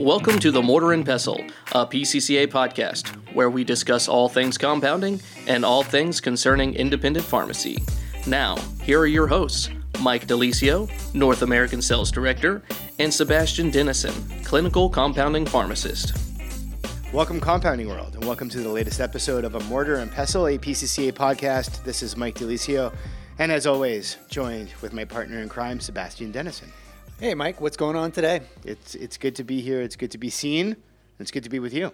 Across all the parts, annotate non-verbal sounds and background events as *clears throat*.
Welcome to the Mortar and Pestle, a PCCA podcast where we discuss all things compounding and all things concerning independent pharmacy. Now, here are your hosts Mike De Lisio, North American Sales Director, and Sebastian Denison, Clinical Compounding Pharmacist. Welcome, Compounding World, and welcome to the latest episode of a Mortar and Pestle, a PCCA podcast. This is Mike De Lisio, and as always, joined with my partner in crime, Sebastian Denison. Hey, Mike, what's going on today? It's it's good to be here. It's good to be seen. It's good to be with you.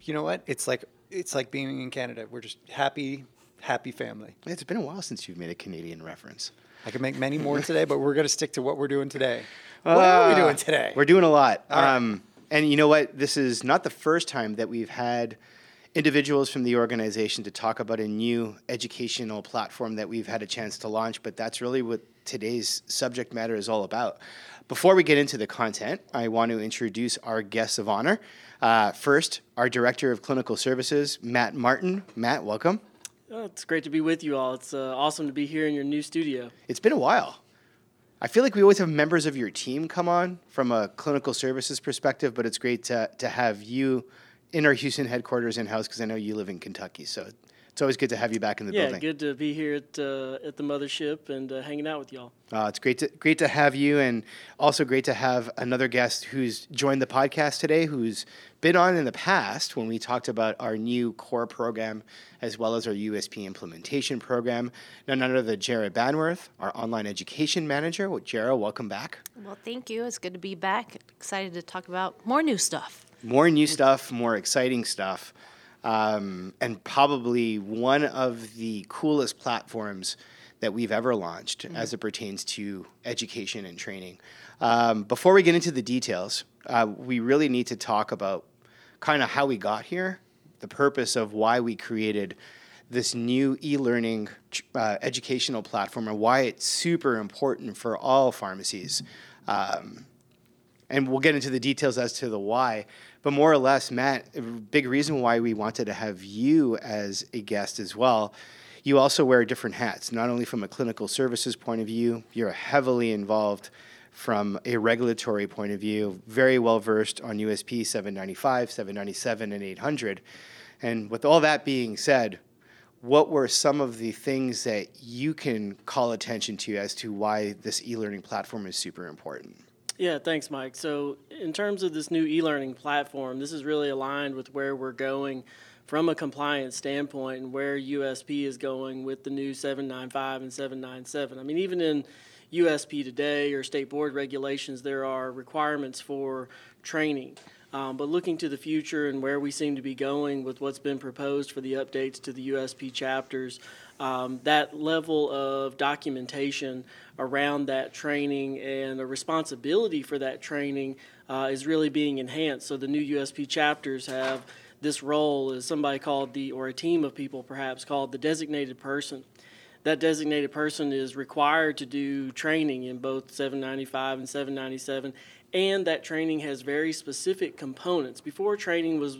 You know what? It's like it's like being in Canada. We're just happy, happy family. It's been a while since you've made a Canadian reference. I could make many more today, but we're going to stick to what we're doing today. What are we Uh, doing today? We're doing a lot. Right. Um, and you know what? This is not the first time that we've had individuals from the organization to talk about a new educational platform that we've had a chance to launch, but that's really what today's subject matter is all about. Before we get into the content, I want to introduce our guests of honor. Uh, first, our Director of Clinical Services, Matt Martin. Matt, welcome. Oh, it's great to be with you all. It's uh, awesome to be here in your new studio. It's been a while. I feel like we always have members of your team come on from a clinical services perspective, but it's great to, to have you in our Houston headquarters in house because I know you live in Kentucky. So it's always good to have you back in the yeah, building. good to be here at uh, at the mothership and uh, hanging out with y'all. Uh, it's great to great to have you, and also great to have another guest who's joined the podcast today, who's been on in the past when we talked about our new core program as well as our USP implementation program. None other than Jerra Banwarth, our online education manager. Well, Jerra, welcome back. Well, thank you. It's good to be back. Excited to talk about more new stuff. More new stuff, more exciting stuff, um, and probably one of the coolest platforms that we've ever launched as it pertains to education and training. Um, before we get into the details, uh, we really need to talk about kind of how we got here, the purpose of why we created this new e-learning uh, educational platform, and why it's super important for all pharmacies. Um, and we'll get into the details as to the why. But more or less, Matt, a big reason why we wanted to have you as a guest as well. You also wear different hats, not only from a clinical services point of view, you're heavily involved from a regulatory point of view, very well versed on USP 795, 797, and 800. And with all that being said, what were some of the things that you can call attention to as to why this e learning platform is super important? Yeah, thanks, Mike. So, in terms of this new e-learning platform, this is really aligned with where we're going from a compliance standpoint and where USP is going with the new 795 and 797. I mean, even in USP today or state board regulations, there are requirements for training. Um, but looking to the future and where we seem to be going with what's been proposed for the updates to the USP chapters, um, that level of documentation around that training and the responsibility for that training uh, is really being enhanced. So the new USP chapters have this role as somebody called the, or a team of people perhaps called the designated person that designated person is required to do training in both 795 and 797 and that training has very specific components before training was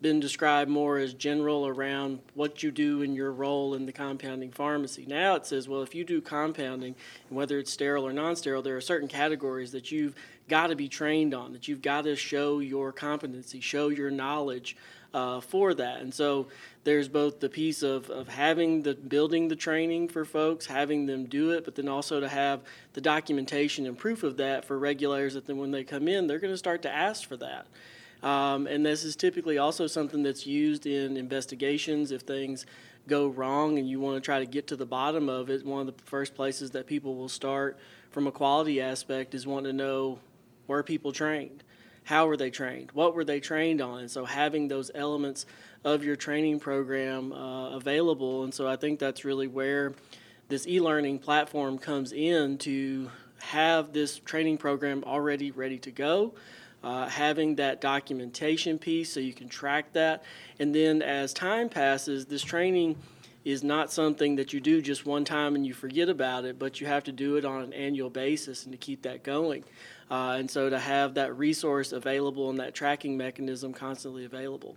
been described more as general around what you do in your role in the compounding pharmacy now it says well if you do compounding whether it's sterile or non-sterile there are certain categories that you've got to be trained on that you've got to show your competency show your knowledge uh, for that. And so there's both the piece of, of having the building the training for folks, having them do it, but then also to have the documentation and proof of that for regulators that then when they come in, they're going to start to ask for that. Um, and this is typically also something that's used in investigations if things go wrong and you want to try to get to the bottom of it. One of the first places that people will start from a quality aspect is wanting to know were people trained? how were they trained what were they trained on and so having those elements of your training program uh, available and so i think that's really where this e-learning platform comes in to have this training program already ready to go uh, having that documentation piece so you can track that and then as time passes this training is not something that you do just one time and you forget about it, but you have to do it on an annual basis and to keep that going. Uh, and so to have that resource available and that tracking mechanism constantly available.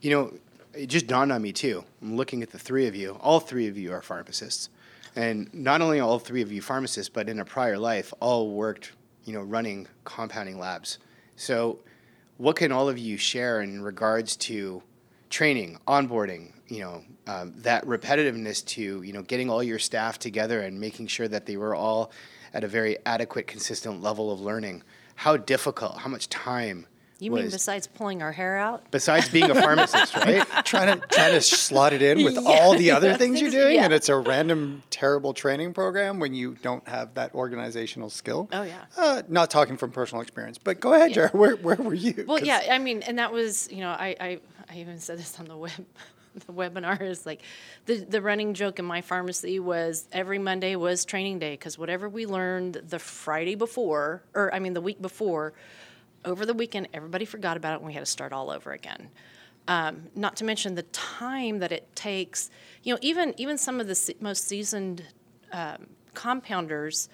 You know, it just dawned on me too. I'm looking at the three of you. All three of you are pharmacists, and not only all three of you pharmacists, but in a prior life, all worked, you know, running compounding labs. So what can all of you share in regards to training, onboarding, you know, um, that repetitiveness to, you know, getting all your staff together and making sure that they were all at a very adequate, consistent level of learning? How difficult, how much time You mean was- besides pulling our hair out? besides being a pharmacist, *laughs* right? trying to trying to slot it in with *laughs* Yeah. all the other things you're doing, yeah. and it's a random terrible training program when you don't have that organizational skill. Oh, yeah. Uh, not talking from personal experience, but go ahead, Jerra. Where where were you? Well, 'Cause- yeah, I mean, and that was, you know, I, I, I even said this on the web, *laughs* the webinar is like, the, the running joke in my pharmacy was every Monday was training day because whatever we learned the Friday before, or I mean the week before, over the weekend everybody forgot about it and we had to start all over again. Um, not to mention the time that it takes. You know, even even some of the se- most seasoned um, compounders,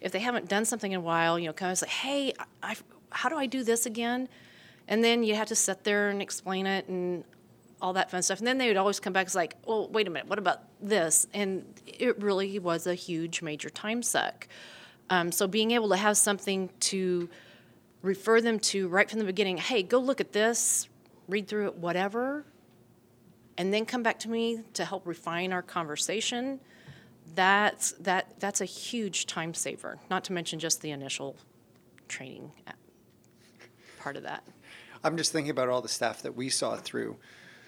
if they haven't done something in a while, you know, kind of say, "Hey, I, I, how do I do this again?" And then you have to sit there and explain it and all that fun stuff. And then they would always come back as like, "Well, wait a minute, what about this?" And it really was a huge, major time suck. Um, so being able to have something to refer them to right from the beginning, hey, go look at this, read through it, whatever, and then come back to me to help refine our conversation. That's that that's a huge time saver. Not to mention just the initial training uh, part of that. I'm just thinking about all the staff that we saw through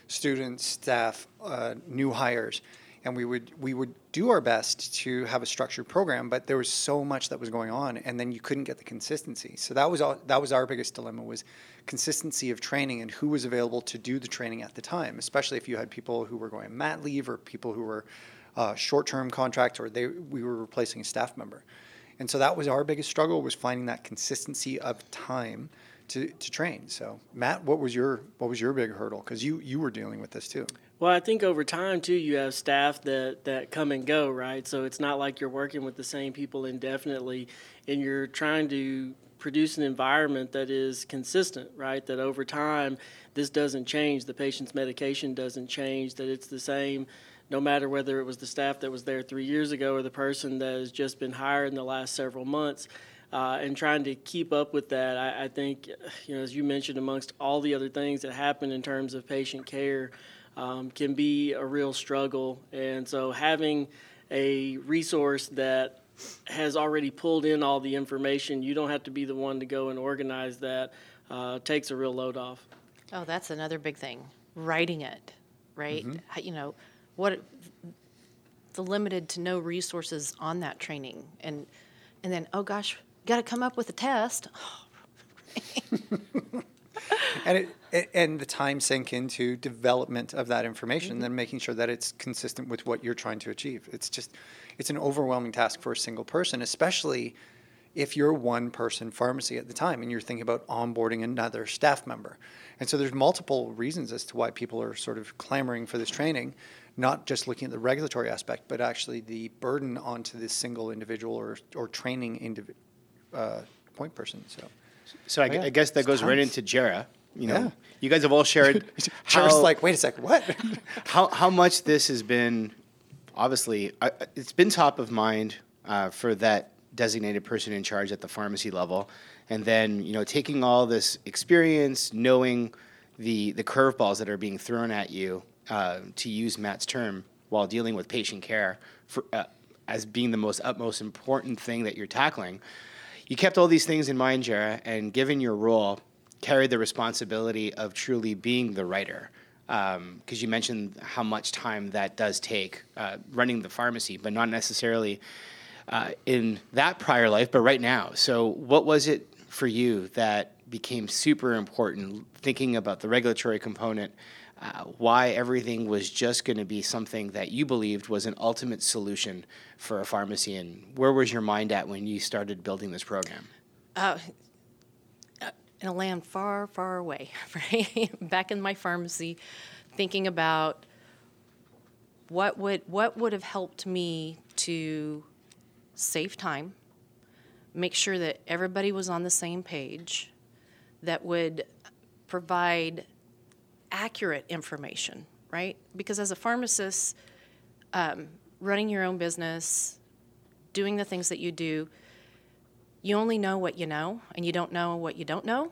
students, staff, uh, new hires, and we would we would do our best to have a structured program, but there was so much that was going on, and then you couldn't get the consistency. So that was all, that was our biggest dilemma was consistency of training and who was available to do the training at the time, especially if you had people who were going mat leave or people who were uh, short-term contracts or they we were replacing a staff member. And so that was our biggest struggle was finding that consistency of time to, to train. So Matt, what was your what was your big hurdle? Because you you were dealing with this too. Well, I think over time too, you have staff that that come and go, right? So it's not like you're working with the same people indefinitely, and you're trying to produce an environment that is consistent, right? That over time, this doesn't change. The patient's medication doesn't change. That it's the same, no matter whether it was the staff that was there three years ago or the person that has just been hired in the last several months. Uh, and trying to keep up with that, I, I think, you know, as you mentioned, amongst all the other things that happen in terms of patient care, um, can be a real struggle. And so having a resource that has already pulled in all the information, you don't have to be the one to go and organize that, uh, takes a real load off. Oh, that's another big thing. Writing it, right? How- You know, what the limited to no resources on that training, and and then oh gosh, got to come up with a test. *laughs* *laughs* And it and the time sink into development of that information, and then making sure that it's consistent with what you're trying to achieve. It's just it's an overwhelming task for a single person, especially if you're one person pharmacy at the time and you're thinking about onboarding another staff member. And so there's multiple reasons as to why people are sort of clamoring for this training, not just looking at the regulatory aspect, but actually the burden onto this single individual or, or training indiv- uh, point person. So So I, yeah, I guess that it's goes right into Jerra. You know, Yeah. you guys have all shared *laughs* how, like, wait a second, what? *laughs* how how much this has been. Obviously, I, it's been top of mind uh, for that designated person in charge at the pharmacy level, and then you know taking all this experience, knowing the the curveballs that are being thrown at you, uh, to use Matt's term, while dealing with patient care for, uh, as being the most utmost important thing that you're tackling. You kept all these things in mind, Jerra, and given your role, carried the responsibility of truly being the writer. Because you mentioned how much time that does take uh, running the pharmacy, but not necessarily uh, in that prior life, but right now. So, what was it for you that became super important, thinking about the regulatory component? Uh, why everything was just going to be something that you believed was an ultimate solution for a pharmacy, and where was your mind at when you started building this program? In a land far, far away, *laughs* right? Back in my pharmacy, thinking about what would what would have helped me to save time, make sure that everybody was on the same page, that would provide accurate information, right? Because as a pharmacist, um, running your own business, doing the things that you do, you only know what you know and you don't know what you don't know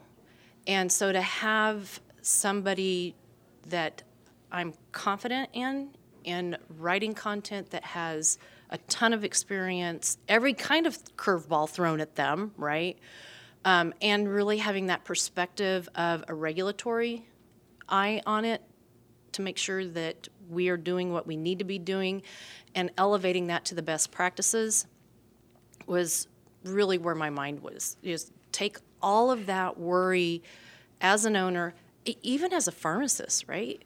and so to have somebody that I'm confident in, in writing content that has a ton of experience, every kind of curveball thrown at them, right? Um, and really having that perspective of a regulatory eye on it to make sure that we are doing what we need to be doing and elevating that to the best practices was really where my mind was is take all of that worry as an owner even as a pharmacist right?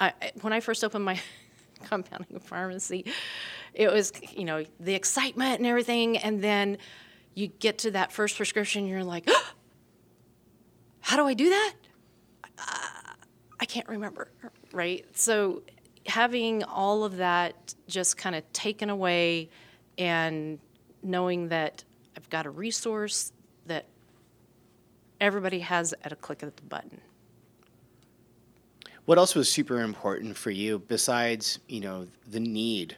I, when i first opened my *laughs* compounding pharmacy it was you know the excitement and everything and then you get to that first prescription you're like how do i do that? I can't remember right? So having all of that just kind of taken away and knowing that I've got a resource that everybody has at a click of the button. What else was super important for you besides, you know, the need?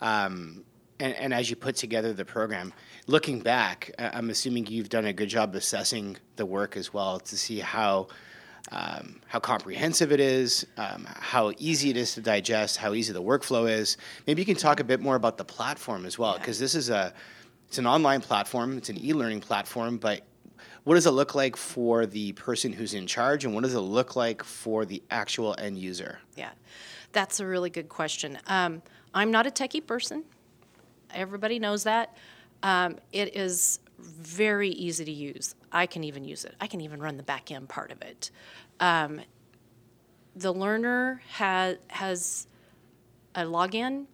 Um, and, and as you put together the program, looking back, I'm assuming you've done a good job assessing the work as well to see how um, how comprehensive it is, um, how easy it is to digest, how easy the workflow is. Maybe you can talk a bit more about the platform as well, because this is a it's an online platform, it's an e-learning platform, but what does it look like for the person who's in charge, and what does it look like for the actual end user? Yeah, that's a really good question. Um, I'm not a techie person. Everybody knows that. Um, it is very easy to use. I can even use it. I can even run the back end part of it. Um, the learner has has a login.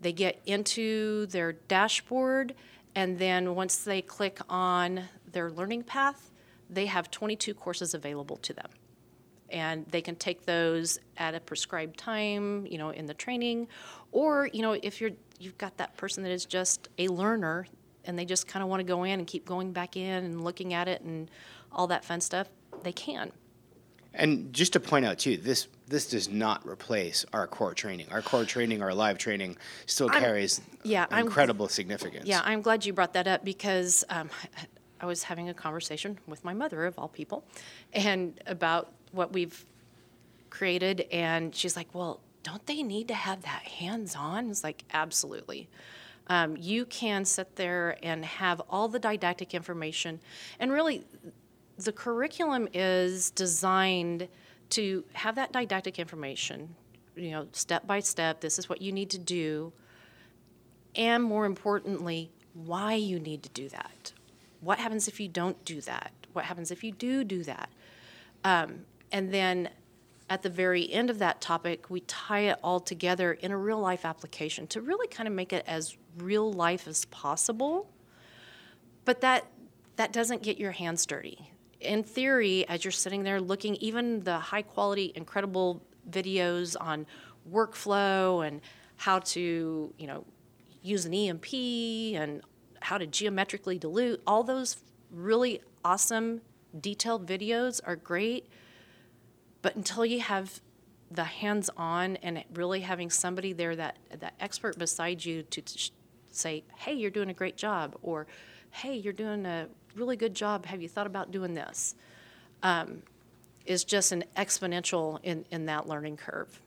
They get into their dashboard, and then once they click on their learning path, they have 22 courses available to them. And they can take those at a prescribed time, you know, in the training, or you know, if you're you've got that person that is just a learner and they just kind of want to go in and keep going back in and looking at it and all that fun stuff, they can. And just to point out too, this this does not replace our core training. Our core training, our live training, still I'm- carries yeah, I'm- incredible significance. Yeah, I'm glad you brought that up because um, I was having a conversation with my mother, of all people, and about what we've created. And she's like, Well, don't they need to have that hands on? It's like, Absolutely. Um, you can sit there and have all the didactic information. And really, the curriculum is designed to have that didactic information, you know, step by step. This is what you need to do and more importantly, why you need to do that. What happens if you don't do that? What happens if you do do that? Um, and then at the very end of that topic, we tie it all together in a real life application to really kind of make it as real life as possible. But that that doesn't get your hands dirty. In theory, as you're sitting there looking, even the high quality, incredible videos on workflow and how to, you know, use an EMP and how to geometrically dilute, all those really awesome, detailed videos are great. But until you have the hands on and really having somebody there that, that expert beside you to, to say, hey, you're doing a great job, or hey, you're doing a really good job. Have you thought about doing this? Um, is just an exponential in, in that learning curve.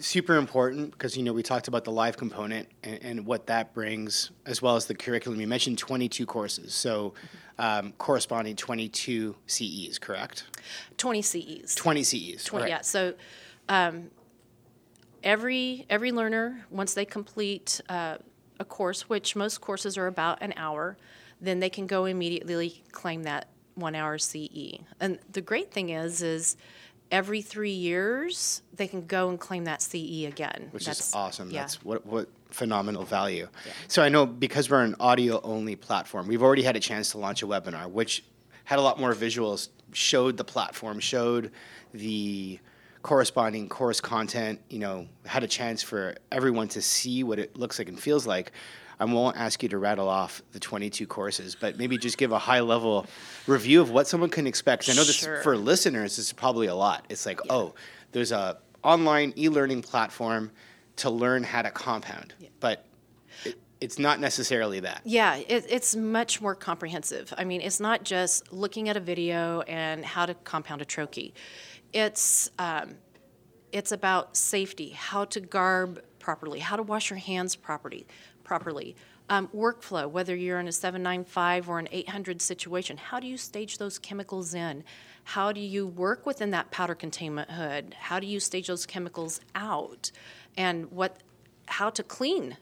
super important because you know we talked about the live component and, and what that brings as well as the curriculum you mentioned 22 courses so um, corresponding 22 ces correct 20 CEs. 20 ces 20, All right. Yeah. So um, every every learner, once they complete uh, a course, which most courses are about an hour, then they can go immediately claim that one hour CE. And the great thing is, is every three years they can go and claim that CE again. which That's- is awesome. yeah. That's what what phenomenal value. So I know because we're an audio only platform, we've already had a chance to launch a webinar, which had a lot more visuals, showed the platform, showed the corresponding course content. You know, had a chance for everyone to see what it looks like and feels like. I won't ask you to rattle off the 22 courses, but maybe just give a high level review of what someone can expect. I know this Sure. for listeners this is probably a lot. It's like, oh, there's a online e-learning platform to learn how to compound. But it's not necessarily that. Yeah, it, it's much more comprehensive. I mean, it's not just looking at a video and how to compound a troche. It's um, it's about safety, how to garb properly, how to wash your hands properly, properly. Um, workflow, whether you're in a 795 or an 800 situation, how do you stage those chemicals in? How do you work within that powder containment hood? How do you stage those chemicals out? And what, how to clean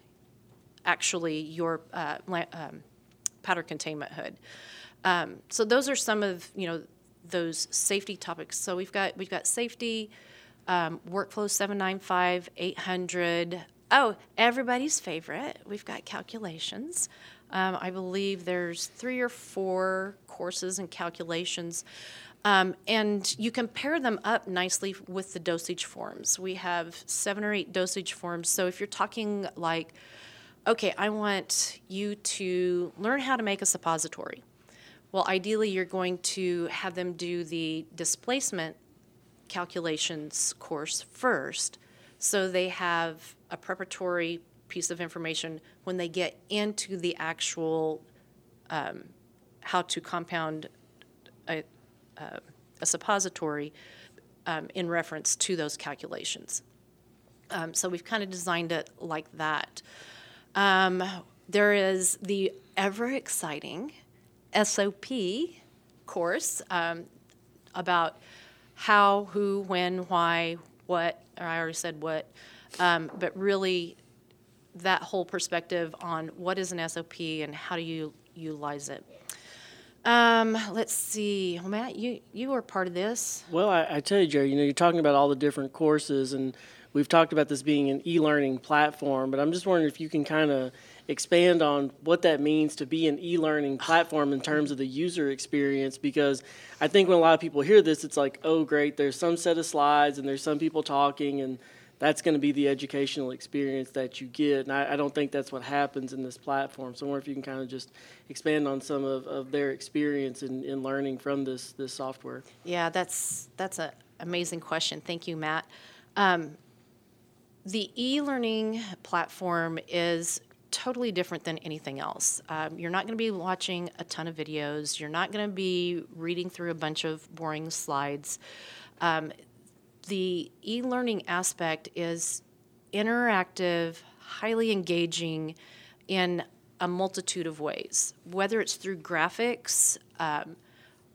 actually your uh, um, powder containment hood. Um, so those are some of you know those safety topics. So we've got we've got safety, um, workflow 795, 800. Oh, everybody's favorite. We've got calculations. Um, I believe there's three or four courses and calculations. Um, and you can pair them up nicely with the dosage forms. We have seven or eight dosage forms. So if you're talking like okay, I want you to learn how to make a suppository. Well, ideally, you're going to have them do the displacement calculations course first, so they have a preparatory piece of information when they get into the actual um, how to compound a, uh, a suppository um, in reference to those calculations. Um, so we've kind of designed it like that. Um, there is the ever exciting SOP course um, about how, who, when, why, what, or I already said what, um, but really that whole perspective on what is an SOP and how do you utilize it. Um, let's see, well, Matt, you you were part of this. Well, I, I tell you, Jerra, you know, you're talking about all the different courses, and we've talked about this being an e-learning platform, but I'm just wondering if you can kind of expand on what that means to be an e-learning platform in terms of the user experience because I think when a lot of people hear this it's like oh great there's some set of slides and there's some people talking and that's going to be the educational experience that you get. And I, I, don't think that's what happens in this platform. So I wonder if you can kind of just expand on some of, of their experience in, in learning from this this software. Yeah that's that's an amazing question. Thank you Matt. Um, the e-learning platform is totally different than anything else. Um, you're not going to be watching a ton of videos. You're not going to be reading through a bunch of boring slides. Um, the e-learning aspect is interactive, highly engaging in a multitude of ways, whether it's through graphics um,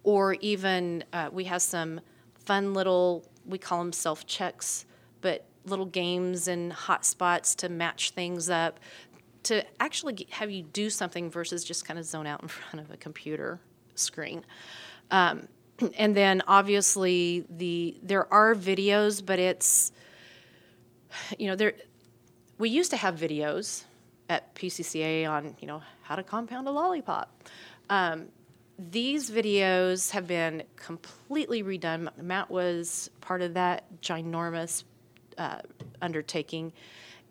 or even uh, we have some fun little, we call them self checks, but little games and hotspots to match things up, to actually have you do something versus just kind of zone out in *laughs* front of a computer screen. Um, *clears throat* and then obviously the there are videos, but it's *sighs* you know there we used to have videos at PCCA on you know how to compound a lollipop. Um, these videos have been completely redone. Matt was part of that ginormous uh, undertaking.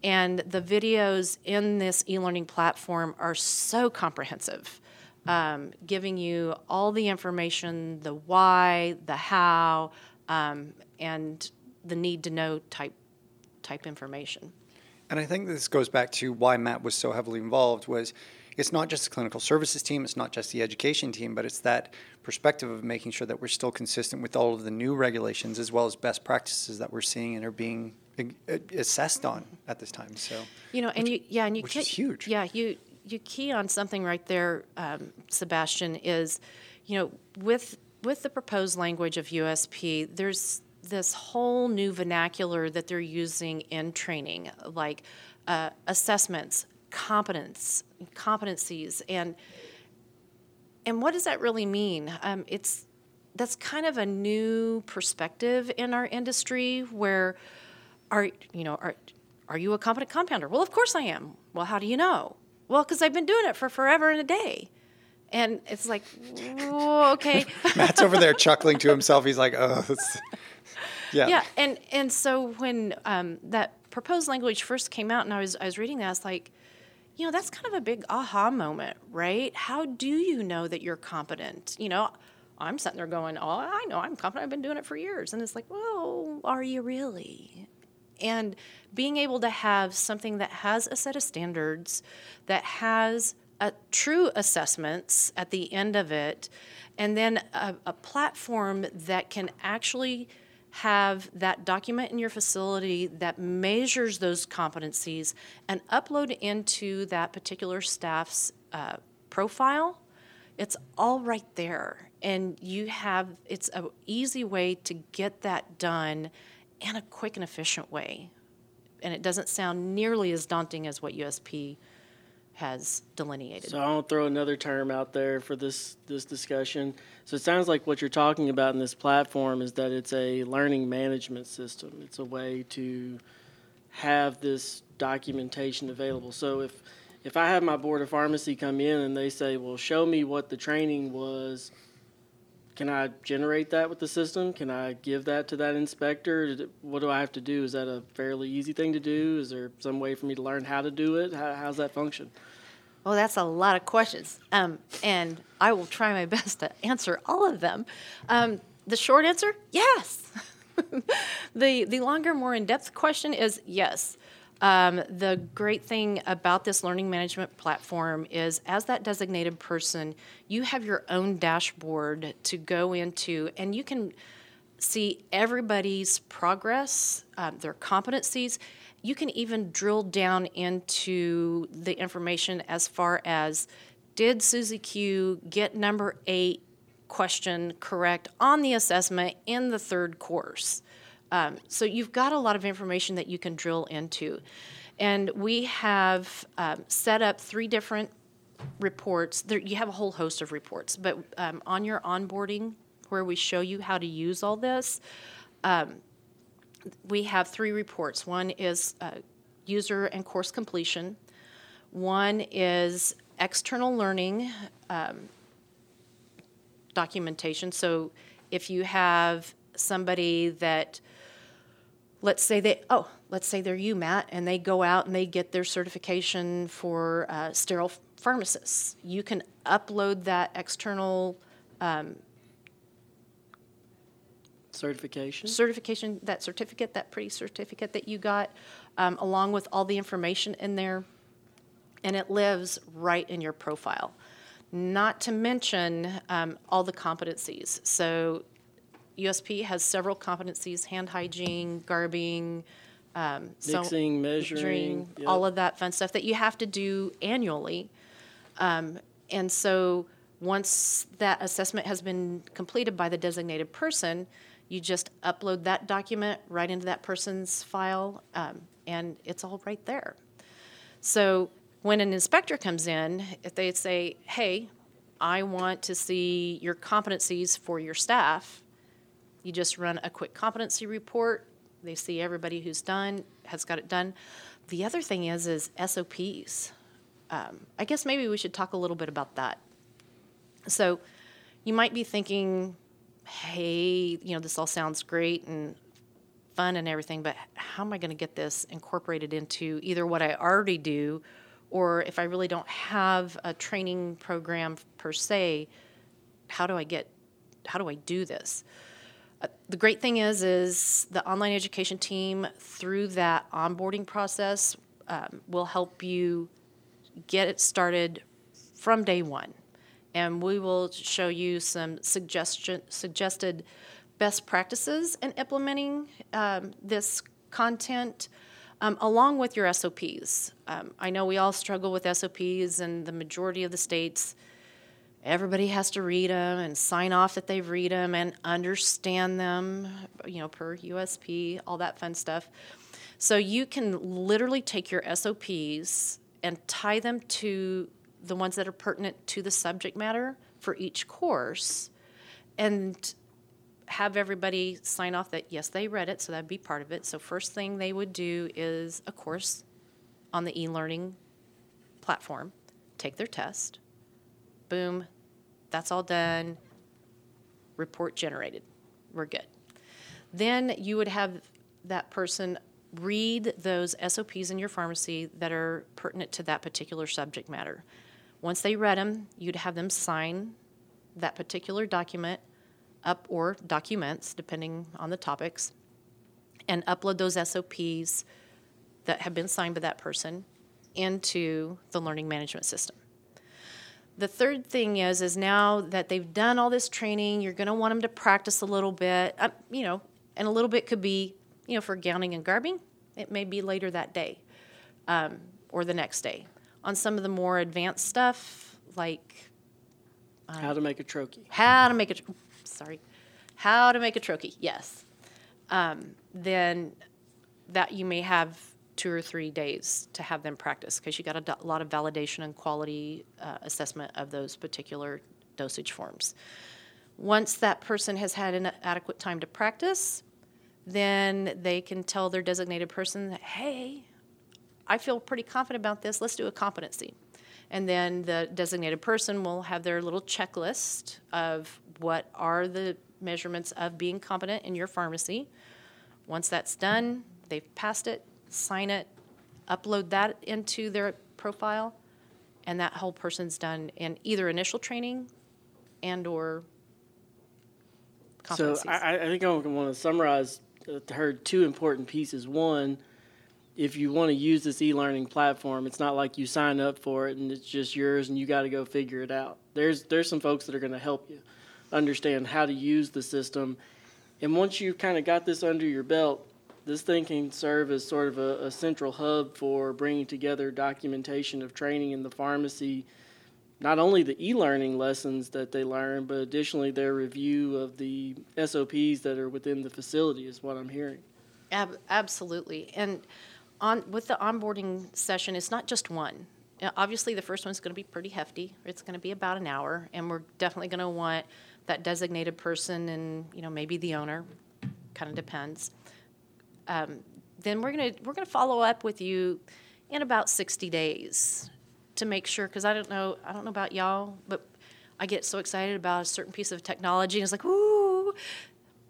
And the videos in this e learning platform are so comprehensive, um, giving you all the information the why, the how, um, and the need to know type, type information. And I think this goes back to why Matt was so heavily involved was it's not just the clinical services team, it's not just the education team, but it's that perspective of making sure that we're still consistent with all of the new regulations as well as best practices that we're seeing and are being assessed on at this time. So you know, and which, you yeah, and you which key, is huge. Yeah, you you key on something right there, um, Sebastian. Is you know with with the proposed language of USP, there's this whole new vernacular that they're using in training, like uh, assessments, competence, competencies, and and what does that really mean? Um, it's that's kind of a new perspective in our industry where are you know are are you a competent compounder? Well, of course I am. Well, how do you know? Well, because I've been doing it for forever and a day. And it's like, okay. *laughs* Matt's over there chuckling to himself. He's like, oh, *laughs* yeah. Yeah, and and so when um, that proposed language first came out, and I was I was reading that, I was like, you know, that's kind of a big aha moment, right? How do you know that you're competent? You know, I'm sitting there going, oh, I know I'm competent. I've been doing it for years, and it's like, well, are you really? And being able to have something that has a set of standards, that has a true assessments at the end of it, and then a, a platform that can actually have that document in your facility that measures those competencies and upload into that particular staff's uh, profile it's all right there. And you have it's an easy way to get that done in a quick and efficient way and it doesn't sound nearly as daunting as what usp has delineated So I'll throw another term out there for this this discussion. So it sounds like what you're talking about in this platform is that it's a learning management system. It's a way to have this documentation available. So if if I have my board of pharmacy come in and they say, "Well, show me what the training was," can I generate that with the system? Can I give that to that inspector? What do I have to do? Is that a fairly easy thing to do? Is there some way for me to learn how to do it? How, how's that function? Well, that's a lot of questions, um, and I will try my *laughs* best to answer all of them. Um, the short answer, yes. *laughs* the the longer, more in depth question is yes. Um, the great thing about this learning management platform is, as that designated person, you have your own dashboard to go into, and you can see everybody's progress, um, their competencies. You can even drill down into the information as far as did Susie Q get number eight question correct on the assessment in the third course? Um, so you've got a lot of information that you can drill into. And we have um, set up three different reports. There, you have a whole host of reports, but um, on your onboarding, where we show you how to use all this, um, we have three reports. One is uh, user and course completion, one is external learning um, documentation. So if you have somebody that let's say they oh let's say they're you matt and they go out and they get their certification for uh, sterile pharmacists. You can upload that external um, Certification? certification that certificate that pretty certificate that you got um, along with all the information in there and it lives right in your profile. Not to mention um, all the competencies. So USP has several competencies: hand hygiene, garbing, um, so- Mixing, measuring, yep. all of that fun stuff that you have to do annually. Um, and so, once that assessment has been completed by the designated person, you just upload that document right into that person's file, um, and it's all right there. So, when an inspector comes in, if they say, "Hey, I want to see your competencies for your staff," You just run a quick competency report. They see everybody who's done has got it done. The other thing is is SOPs. Um, I guess maybe we should talk a little bit about that. So, you might be thinking, "Hey, you know, this all sounds great and fun and everything, but how am I going to get this incorporated into either what I already do, or if I really don't have a training program per se, how do I get, how do I do this?" The great thing is is the online education team through that onboarding process um, will help you get it started from day one. And we will show you some suggestion suggested best practices in implementing um, this content um, along with your sops um, i know we all struggle with sops and the majority of the states everybody has to read them and sign off that they've read them and understand them, you know, per USP, all that fun stuff. So you can literally take your SOPs and tie them to the ones that are pertinent to the subject matter for each course and have everybody sign off that yes, they read it, so that'd be part of it. So, first thing they would do is a course on the e learning platform, take their test, boom, that's all done. Report generated. We're good. Then you would have that person read those SOPs in your pharmacy that are pertinent to that particular subject matter. Once they read them, you'd have them sign that particular document up or documents, depending on the topics. and upload those SOPs that have been signed by that person into the learning management system. The third thing is is now that they've done all this training, you're going to want them to practice a little bit. Uh, you know, and a little bit could be, you know, for gowning and garbing. It may be later that day um, or the next day. On some of the more advanced stuff, like How to make a troche. how to make a, sorry, how to make a troche, yes. Um, then that you may have two or three days to have them practice because you got a do- lot of validation and quality uh, assessment of those particular dosage forms. Once that person has had an adequate time to practice, then they can tell their designated person that, hey, I feel pretty confident about this. Let's do a competency. And then the designated person will have their little checklist of what are the measurements of being competent in your pharmacy. Once that's done, they've passed it, sign it, upload that into their profile, and that whole person's done in either initial training and or So. I, I think I want to summarize uh, her two important pieces. One, if you want to use this e-learning platform, it's not like you sign up for it and it's just yours and you got to go figure it out. There's there's some folks that are going to help you understand how to use the system, and once you've kind of got this under your belt, this thing can serve as sort of a, a central hub for bringing together documentation of training in the pharmacy not only the e-learning lessons that they learn, but additionally their review of the SOPs that are within the facility is what I'm hearing. Ab- absolutely. And on with the onboarding session, it's not just one. Uh, Obviously, the first one's going to be pretty hefty. It's going to be about an hour, and we're definitely going to want that designated person and you know maybe the owner. Kind of depends. Um, then we're gonna we're gonna follow up with you in about 60 days to make sure because I don't know I don't know about y'all, but I get so excited about a certain piece of technology and it's like ooh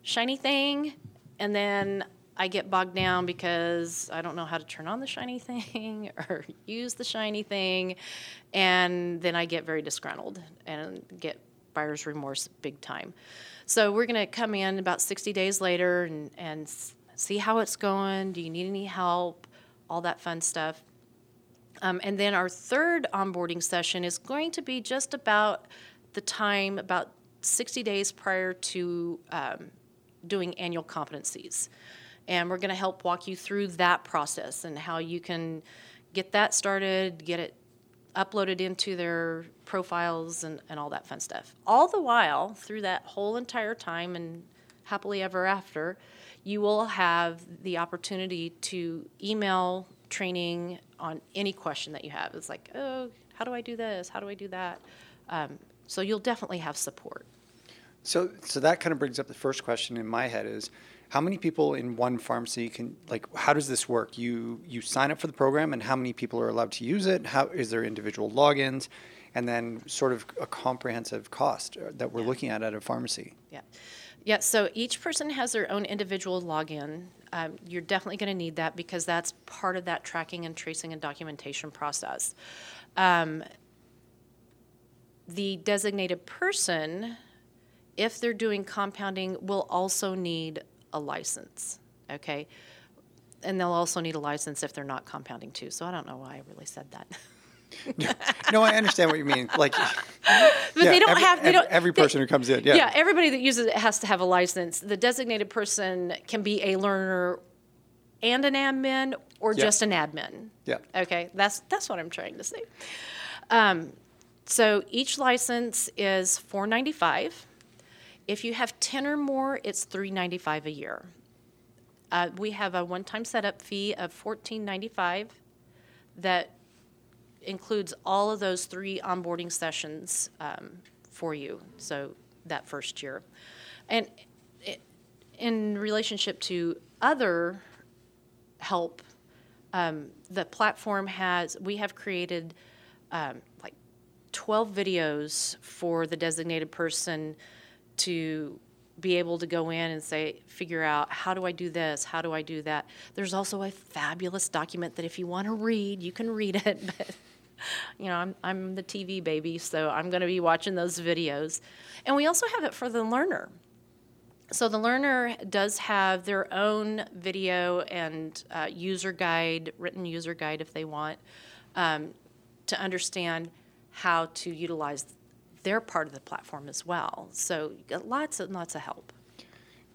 shiny thing, and then I get bogged down because I don't know how to turn on the shiny thing *laughs* or use the shiny thing, and then I get very disgruntled and get buyer's remorse big time. So we're going to come in about 60 days later and, and see how it's going. Do you need any help? All that fun stuff. Um, and then our third onboarding session is going to be just about the time, about 60 days prior to um, doing annual competencies. And we're going to help walk you through that process and how you can get that started, get it uploaded into their profiles and, and all that fun stuff. All the while, through that whole entire time and happily ever after, you will have the opportunity to email training on any question that you have. It's like, oh, how do I do this? How do I do that? Um, so you'll definitely have support. So, so that kind of brings up the first question in my head is, how many people in one pharmacy can like? How does this work? You you sign up for the program, and how many people are allowed to use it? How is there individual logins, and then sort of a comprehensive cost that we're looking at at a pharmacy? Yeah. Yeah, so each person has their own individual login. Um, you're definitely going to need that because that's part of that tracking and tracing and documentation process. Um, the designated person, if they're doing compounding, will also need a license. Okay? And they'll also need a license if they're not compounding too. So I don't know why I really said that. *laughs* *laughs* no, I understand what you mean. Like, *laughs* But they don't every, have. They every, don't, every they- person who comes in. Yeah. Yeah, everybody that uses it has to have a license. The designated person can be a learner and an admin or Yeah. just an admin. Yeah. Okay, that's that's what I'm trying to say. Um, so each license is four ninety five. If you have ten or more, it's three ninety five a year. Uh, we have a one time setup fee of fourteen ninety five that includes all of those three onboarding sessions um, for you. So that first year, and i- in relationship to other help, um, the platform has we have created um, like 12 videos for the designated person to be able to go in and say, figure out how do I do this? How do I do that? There's also a fabulous document that if you want to read, you can read it. *laughs* *laughs* You know, I'm I'm the TV baby, so I'm going to be watching those videos. And we also have it for the learner. So the learner does have their own video and uh, user guide, written user guide if they want, um, to understand how to utilize their part of the platform as well. So got lots and lots of help.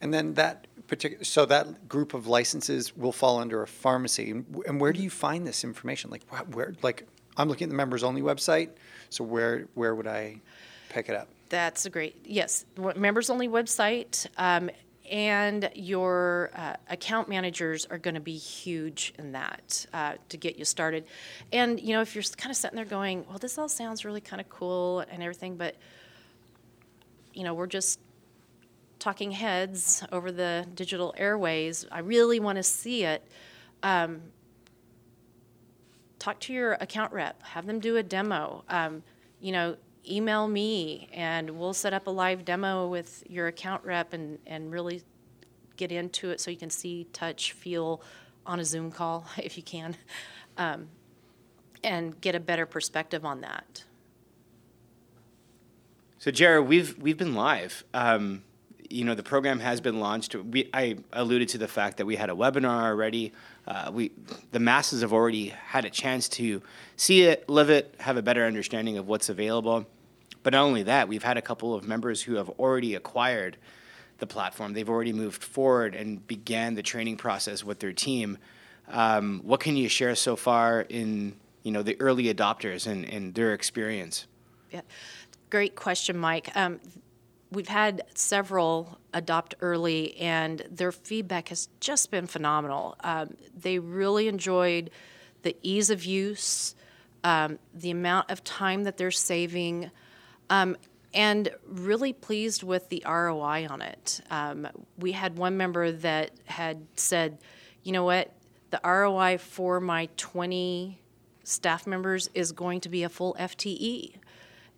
And then that particular, so that group of licenses will fall under a pharmacy. And where do you find this information? Like where, like, I'm looking at the members only website. So where, where would I pick it up? That's a great, yes, members only website. Um, and your uh, account managers are going to be huge in that uh, to get you started. And, you know, if you're kind of sitting there going, well, this all sounds really kind of cool and everything, but, you know, we're just talking heads over the digital airways. I really want to see it. Um, talk to your account rep, have them do a demo. Um, you know, email me and we'll set up a live demo with your account rep and, and really get into it so you can see, touch, feel on a Zoom call *laughs* if you can, um, and get a better perspective on that. So, Jerra, we've we've been live. Um, you know, the program has been launched. We, I alluded to the fact that we had a webinar already. Uh, we, the masses have already had a chance to see it, live it, have a better understanding of what's available. But not only that, we've had a couple of members who have already acquired the platform. They've already moved forward and began the training process with their team. Um, what can you share so far in you know the early adopters and, and their experience? Yeah, great question, Mike. Um, we've had several adopt early, and their feedback has just been phenomenal. Um, they really enjoyed the ease of use, um, the amount of time that they're saving, um, and really pleased with the ROI on it. Um, we had one member that had said, you know what, the ROI for my 20 staff members is going to be a full FTE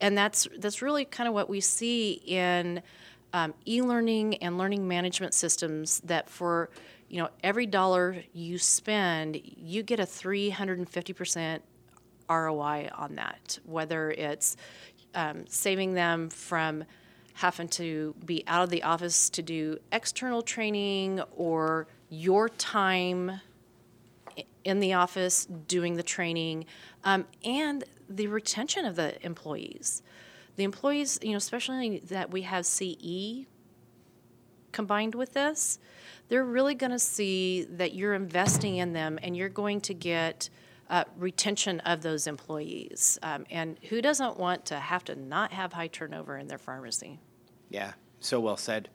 and that's that's really kind of what we see in um, e-learning and learning management systems that for you know every dollar you spend you get a 350% roi on that whether it's um, saving them from having to be out of the office to do external training or your time in the office doing the training. Um, and the retention of the employees the employees you know especially that we have ce combined with this they're really going to see that you're investing in them and you're going to get uh, retention of those employees um, and who doesn't want to have to not have high turnover in their pharmacy Yeah, so well said.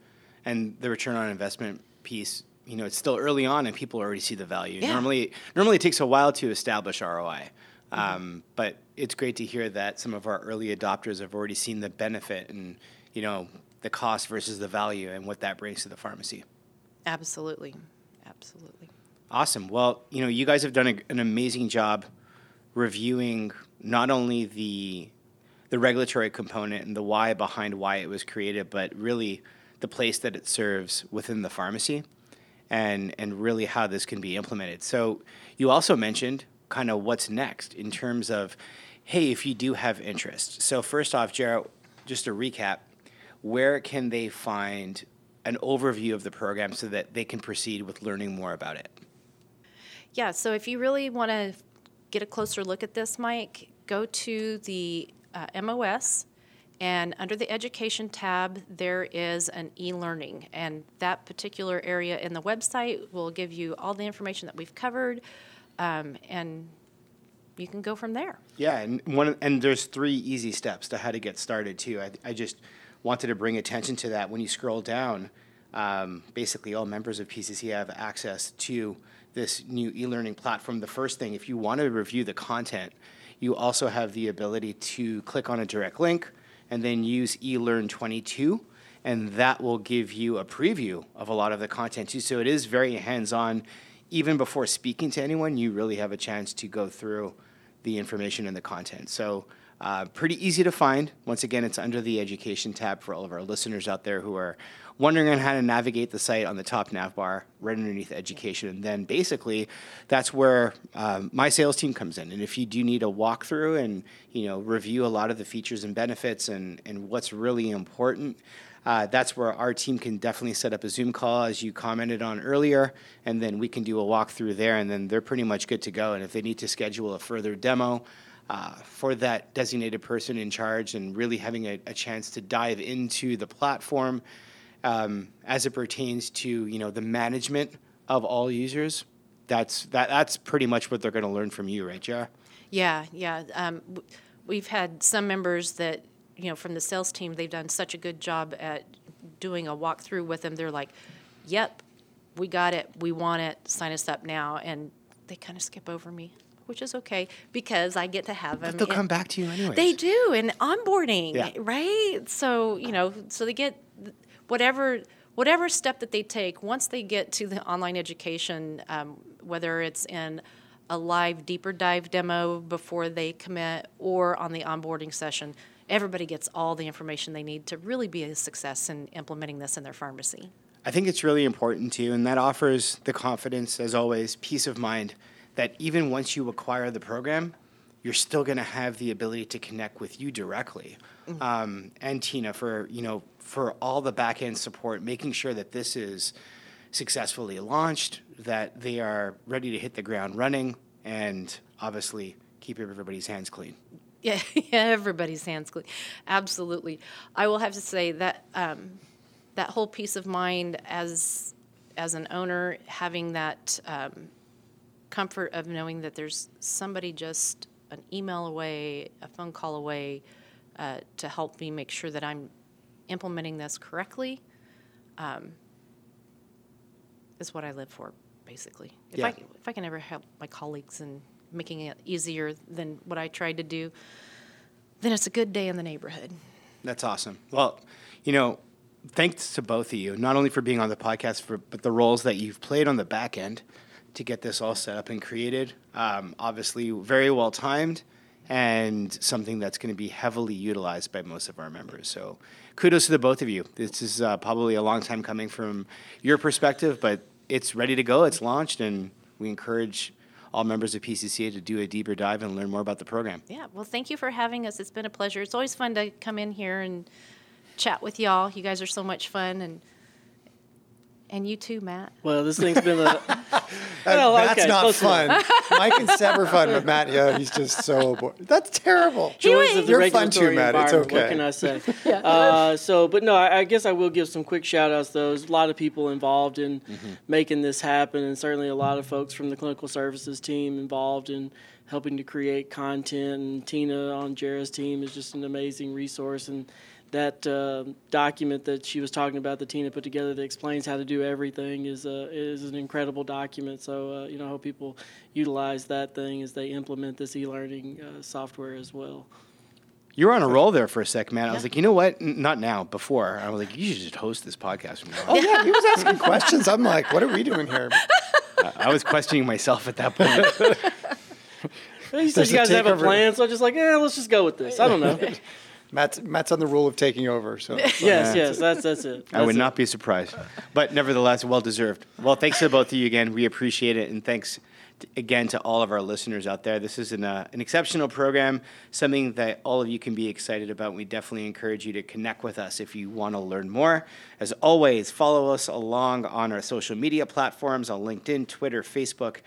And the return on investment piece, you know, it's still early on and people already see the value. Yeah. Normally, normally it takes a while to establish ROI. Um, but it's great to hear that some of our early adopters have already seen the benefit and, you know, the cost versus the value and what that brings to the pharmacy. absolutely absolutely Awesome. Well, you know, you guys have done a, an amazing job reviewing not only the the regulatory component and the why behind why it was created, but really the place that it serves within the pharmacy and and really how this can be implemented. So you also mentioned kind of what's next in terms of hey, if you do have interest. So first off, Jerra, just to recap, where can they find an overview of the program so that they can proceed with learning more about it? Yeah, so if you really want to get a closer look at this, Mike, go to the uh, MOS, and under the Education tab, there is an e learning. And that particular area in the website will give you all the information that we've covered, um, and you can go from there. Yeah, and one and there's three easy steps to how to get started too. I, I just wanted to bring attention to that. When you scroll down, um, basically all members of PCC have access to this new e-learning platform. The first thing, if you want to review the content, you also have the ability to click on a direct link and then use eLearn 22 and that will give you a preview of a lot of the content too. So it is very hands-on. Even before speaking to anyone, you really have a chance to go through the information and the content. So Uh, pretty easy to find. Once again, it's under the education tab for all of our listeners out there who are wondering on how to navigate the site on the top nav bar right underneath education. And then basically, that's where um, my sales team comes in. And if you do need a walkthrough and you know review a lot of the features and benefits and, and what's really important, uh, that's where our team can definitely set up a Zoom call, as you commented on earlier, and then we can do a walkthrough there, and then they're pretty much good to go. And if they need to schedule a further demo, uh, for that designated person in charge and really having a, a chance to dive into the platform um, as it pertains to you know the management of all users. That's that that's pretty much what they're going to learn from you, right, Jerra? Yeah, yeah. Um, we've had some members that you know from the sales team. They've done such a good job at doing a walkthrough with them. They're like, "Yep, we got it. We want it. Sign us up now." And they kind of skip over me, which is okay because I get to have them. But they'll come back to you anyway. They do, and onboarding, Yeah. right? So you know, so they get whatever whatever step that they take once they get to the online education, um, whether it's in a live deeper dive demo before they commit or on the onboarding session. Everybody gets all the information they need to really be a success in implementing this in their pharmacy. I think it's really important too, and that offers the confidence, as always, peace of mind that even once you acquire the program, you're still going to have the ability to connect with you directly. Um, and Tina for you know for all the back end support, making sure that this is successfully launched, that they are ready to hit the ground running, and obviously keep everybody's hands clean. *laughs* Yeah, everybody's hands clean. Absolutely. I will have to say that um, that whole peace of mind as as an owner, having that um, comfort of knowing that there's somebody just an email away, a phone call away, uh, to help me make sure that I'm implementing this correctly, um, is what I live for, basically. If I if I can ever help my colleagues in making it easier than what I tried to do, then it's a good day in the neighborhood. That's awesome. Well, you know, thanks to both of you, not only for being on the podcast, for, but the roles that you've played on the back end to get this all set up and created. Um, obviously, very well timed and something that's going to be heavily utilized by most of our members. So, kudos to the both of you. This is uh, probably a long time coming from your perspective, but it's ready to go. It's launched, and we encourage all members of PCCA to do a deeper dive and learn more about the program. Yeah, well, thank you for having us. It's been a pleasure. It's always fun to come in here and chat with y'all. You guys are so much fun, and and you too, Matt. Well, this thing's been a. *laughs* That- Well, that's okay, not close fun. Mike and Seb are fun, but Matt, yeah, he's just so bored. That's terrible. joys of the You're fun too, regulatory Matt. It's environment. What can I say? *laughs* uh, so, but no, I, I guess I will give some quick shout outs. though. There's a lot of people involved in making this happen, and certainly a lot of folks from the clinical services team involved in helping to create content. And Tina on Jerra's team is just an amazing resource. And that uh, document that she was talking about that Tina put together that explains how to do everything is uh, is an incredible document. So uh, you know, I hope people utilize that thing as they implement this e-learning uh, software as well. You were on a roll there for a sec, man. I was like, you know what? N- not now. Before, I was like, you should just host this podcast from now on. Oh yeah, he was *laughs* asking questions. I'm like, what are we doing here? I, I was questioning myself at that point. You said you guys have a plan, so I'm just like, yeah, let's just go with this. I don't know. *laughs* Matt's Matt's on the rule of taking over. So *laughs* yes, yes, that's that's it. I would it. not be surprised. But nevertheless, well deserved. Well, thanks to both of you again. We appreciate it. And thanks t- again to all of our listeners out there. This is an, uh, an exceptional program, something that all of you can be excited about. We definitely encourage you to connect with us if you want to learn more. As always, follow us along on our social media platforms on LinkedIn, Twitter, Facebook,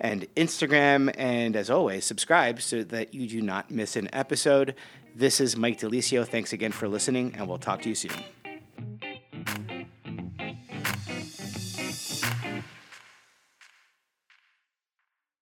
and Instagram. And as always, subscribe so that you do not miss an episode. This is Mike De Lisio. Thanks again for listening, and we'll talk to you soon.